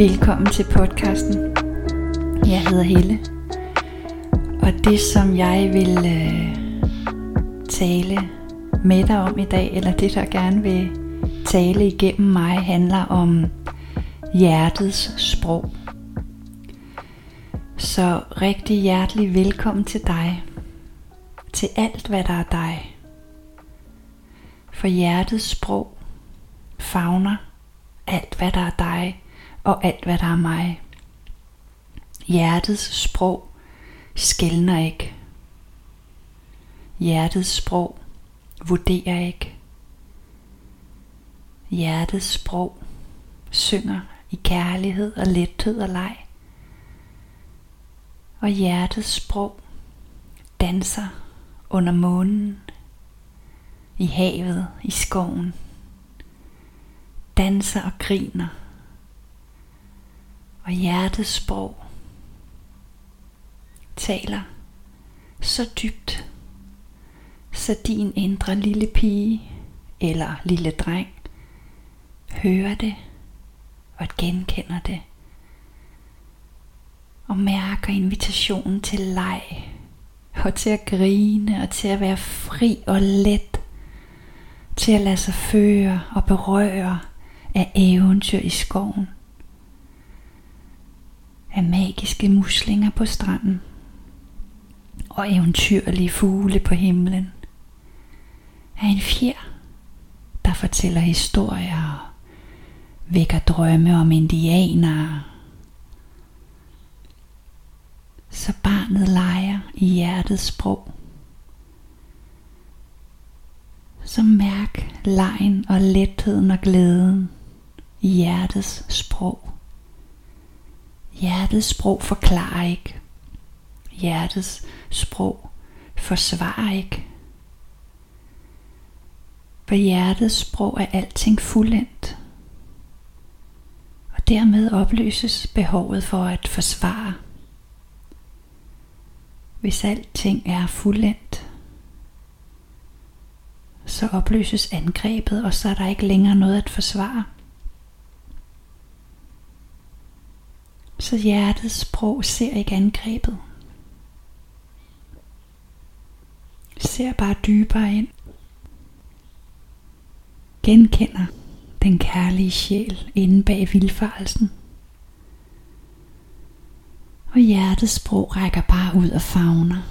Velkommen til podcasten. Jeg hedder Helle. Og det som jeg vil øh, tale med dig om i dag, eller det der gerne vil tale igennem mig, handler om hjertets sprog. Så rigtig hjertelig velkommen til dig. Til alt hvad der er dig. For hjertets sprog favner alt hvad der er dig og alt hvad der er mig. Hjertets sprog skældner ikke. Hjertets sprog vurderer ikke. Hjertets sprog synger i kærlighed og lethed og leg. Og hjertets sprog danser under månen, i havet, i skoven, danser og griner. Og hjertets sprog taler så dybt, så din indre lille pige eller lille dreng hører det og genkender det og mærker invitationen til leg og til at grine og til at være fri og let til at lade sig føre og berøre af eventyr i skoven af magiske muslinger på stranden og eventyrlige fugle på himlen af en fjer der fortæller historier og vækker drømme om indianere så barnet leger i hjertets sprog. Så mærk lejen og letheden og glæden i hjertets sprog. Hjertets sprog forklarer ikke. Hjertets sprog forsvarer ikke. For hjertets sprog er alting fuldendt. Og dermed opløses behovet for at forsvare hvis alting er fuldendt, så opløses angrebet, og så er der ikke længere noget at forsvare. Så hjertets sprog ser ikke angrebet. Ser bare dybere ind. Genkender den kærlige sjæl inde bag vilfarelsen. Og hjertets sprog rækker bare ud og favner.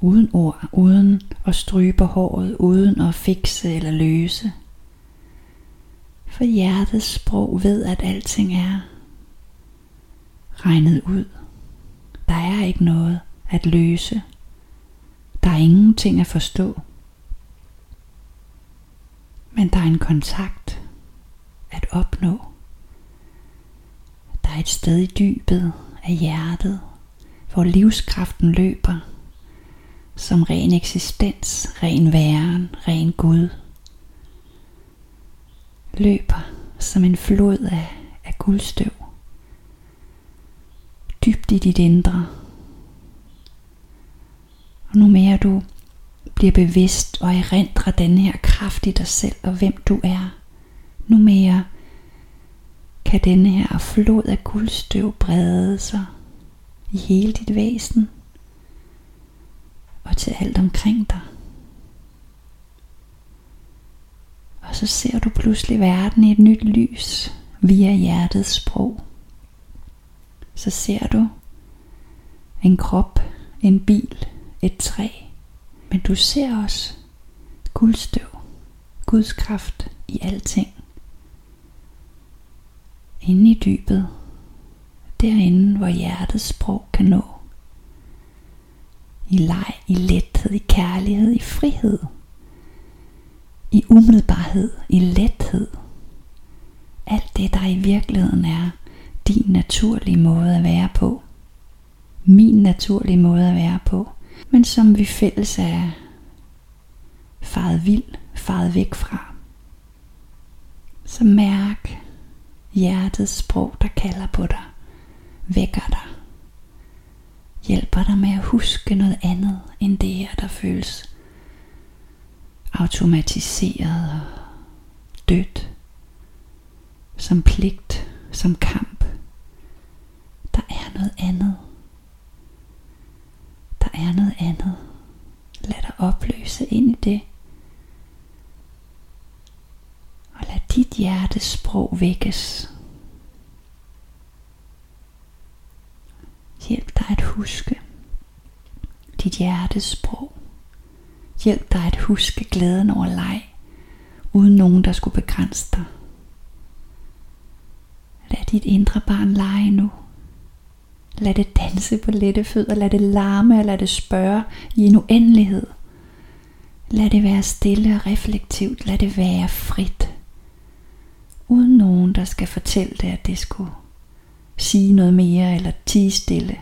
Uden ord, uden at strybe håret, uden at fikse eller løse. For hjertets sprog ved, at alting er regnet ud. Der er ikke noget at løse. Der er ingenting at forstå. Men der er en kontakt at opnå. Der er et sted i dybet af hjertet, hvor livskraften løber som ren eksistens, ren væren, ren Gud. Løber som en flod af, af guldstøv. Dybt i dit indre. Og nu mere du bliver bevidst og erindrer den her kraft i dig selv og hvem du er, nu mere kan denne her flod af guldstøv brede sig i hele dit væsen og til alt omkring dig. Og så ser du pludselig verden i et nyt lys via hjertets sprog. Så ser du en krop, en bil, et træ, men du ser også guldstøv, Guds kraft i alting inde i dybet, derinde hvor hjertets sprog kan nå. I leg, i lethed, i kærlighed, i frihed, i umiddelbarhed, i lethed. Alt det, der i virkeligheden er din naturlige måde at være på. Min naturlige måde at være på. Men som vi fælles er faret vild, faret væk fra. Så mærk, hjertets sprog, der kalder på dig, vækker dig, hjælper dig med at huske noget andet end det her, der føles automatiseret og dødt, som pligt, som kamp. Der er noget andet. Der er noget andet. Lad dig opløse ind i det. Og lad dit hjertes sprog vækkes. Hjælp dig at huske dit hjertes sprog. Hjælp dig at huske glæden over leg, uden nogen der skulle begrænse dig. Lad dit indre barn lege nu. Lad det danse på lette fødder, lad det larme og lad det spørge i en uendelighed. Lad det være stille og reflektivt, lad det være frit. Uden nogen, der skal fortælle det, at det skulle sige noget mere eller tige stille.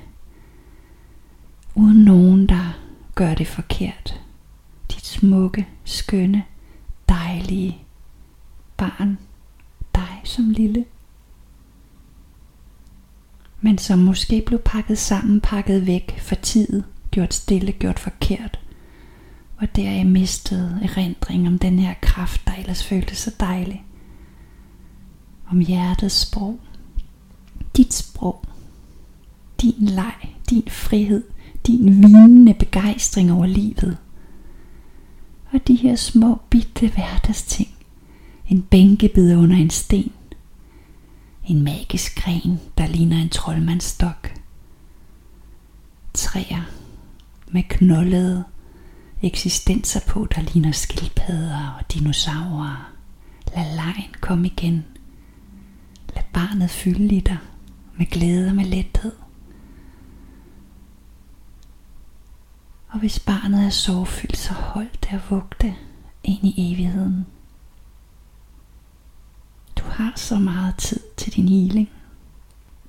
Uden nogen, der gør det forkert. Smukke, skønne, dejlige barn. Dig som lille men som måske blev pakket sammen, pakket væk for tid, gjort stille, gjort forkert, og der jeg mistede erindring om den her kraft, der ellers føltes så dejlig. Om hjertets sprog, dit sprog, din leg, din frihed, din vinende begejstring over livet. Og de her små bitte hverdagsting. En bænkebid under en sten, en magisk gren, der ligner en troldmandsstok. Træer med knoldede eksistenser på, der ligner skildpadder og dinosaurer. Lad lejen komme igen. Lad barnet fylde i dig med glæde og med lethed. Og hvis barnet er sorgfyldt, så hold det og vug det ind i evigheden Du har så meget tid til din healing,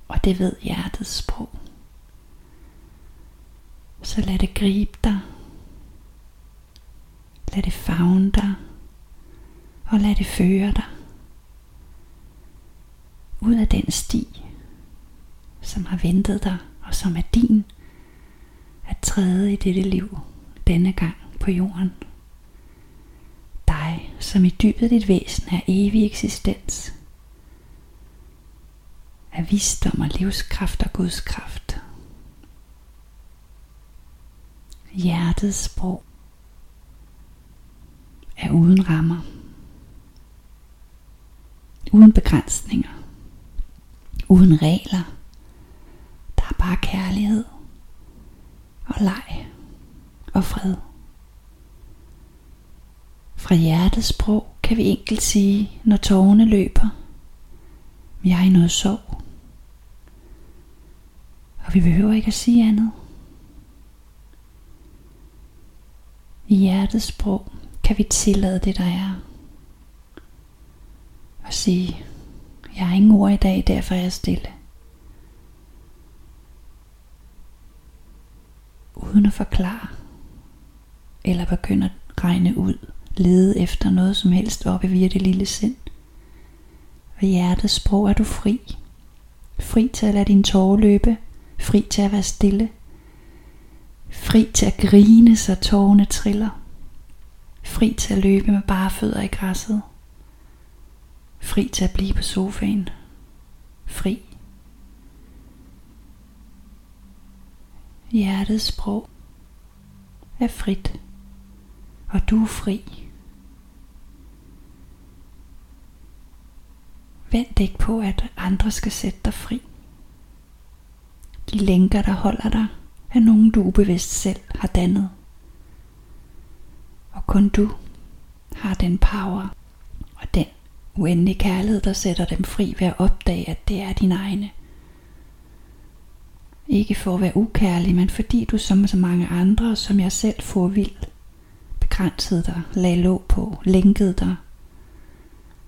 og det ved hjertets sprog. Så lad det gribe dig. Lad det fagne dig. Og lad det føre dig. Ud af den sti, som har ventet dig, og som er din, træde i dette liv denne gang på jorden. Dig, som i dybet dit væsen er evig eksistens er visdom og livskraft og Guds kraft. Hjertets sprog er uden rammer, uden begrænsninger, uden regler. Der er bare kærlighed og leg og fred. Fra hjertets sprog kan vi enkelt sige, når tårerne løber, jeg er i noget sorg. Og vi behøver ikke at sige andet. I hjertets sprog kan vi tillade det, der er. Og sige, jeg har ingen ord i dag, derfor er jeg stille. Uden at forklare. Eller begynde at regne ud. Lede efter noget som helst oppe via det lille sind. Ved hjertets sprog er du fri. Fri til at lade din tårer løbe Fri til at være stille. Fri til at grine, så tårerne triller. Fri til at løbe med bare fødder i græsset. Fri til at blive på sofaen. Fri. Hjertets sprog er frit, og du er fri. Vent ikke på, at andre skal sætte dig fri. De lænker, der holder dig, er nogen du ubevidst selv har dannet. Og kun du har den power og den uendelige kærlighed, der sætter dem fri ved at opdage, at det er din egne. Ikke for at være ukærlig, men fordi du som så mange andre, som jeg selv får vild, begrænsede dig, lagde låg på, lænkede dig,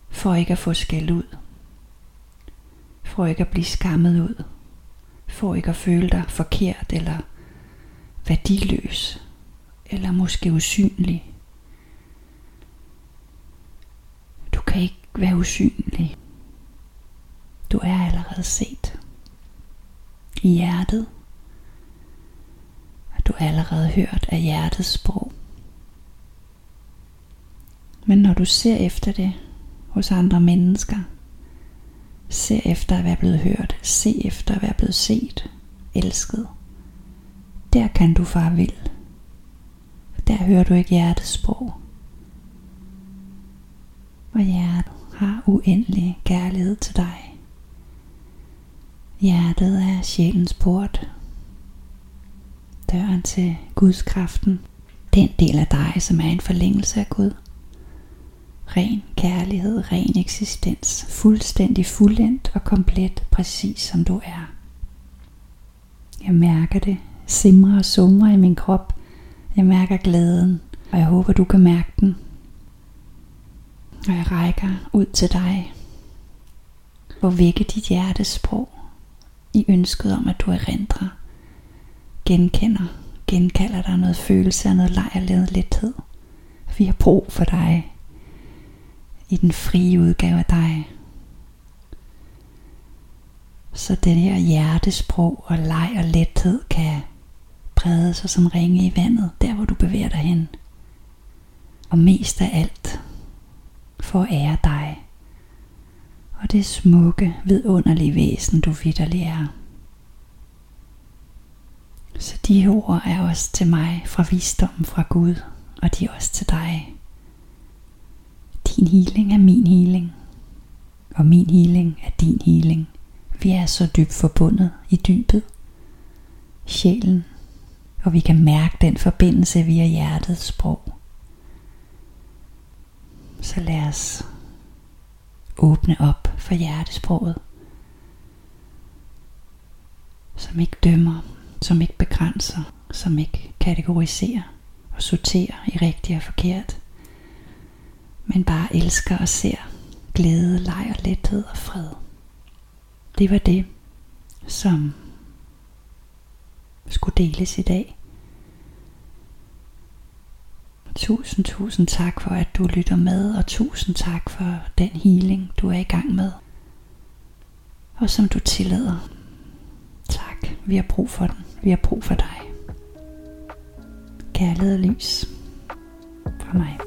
for ikke at få skæld ud, for ikke at blive skammet ud, for ikke at føle dig forkert eller værdiløs eller måske usynlig. Du kan ikke være usynlig. Du er allerede set i hjertet. Og du har allerede hørt af hjertets sprog. Men når du ser efter det hos andre mennesker, ser efter at være blevet hørt. Se efter at være blevet set. Elsket. Der kan du far vil. Der hører du ikke hjertets sprog. Og hjertet har uendelig kærlighed til dig. Hjertet er sjælens port. Døren til Guds kraften. Den del af dig, som er en forlængelse af Gud. Ren kærlighed, ren eksistens. Fuldstændig fuldendt og komplet, præcis som du er. Jeg mærker det simrer og summer i min krop. Jeg mærker glæden, og jeg håber du kan mærke den. Og jeg rækker ud til dig. Hvor vække dit hjertes sprog i ønsket om, at du erindrer, genkender, genkalder dig noget følelse af noget lejrledet lethed. Vi har brug for dig i den frie udgave af dig. Så det her hjertesprog og leg og lethed kan brede sig som ringe i vandet, der hvor du bevæger dig hen. Og mest af alt, for at ære dig. Og det smukke, vidunderlige væsen, du vidderlig er. Så de ord er også til mig fra visdommen fra Gud, og de er også til dig. Din healing er min healing, og min healing er din healing. Vi er så dybt forbundet i dybet. Sjælen og vi kan mærke den forbindelse via hjertets sprog. Så lad os åbne op for hjertesproget, som ikke dømmer, som ikke begrænser, som ikke kategoriserer og sorterer i rigtigt og forkert, men bare elsker og ser glæde, leg og lethed og fred. Det var det, som skulle deles i dag. Tusind, tusind tak for, at du lytter med, og tusind tak for den healing, du er i gang med. Og som du tillader. Tak, vi har brug for den. Vi har brug for dig. Kærlighed og lys fra mig.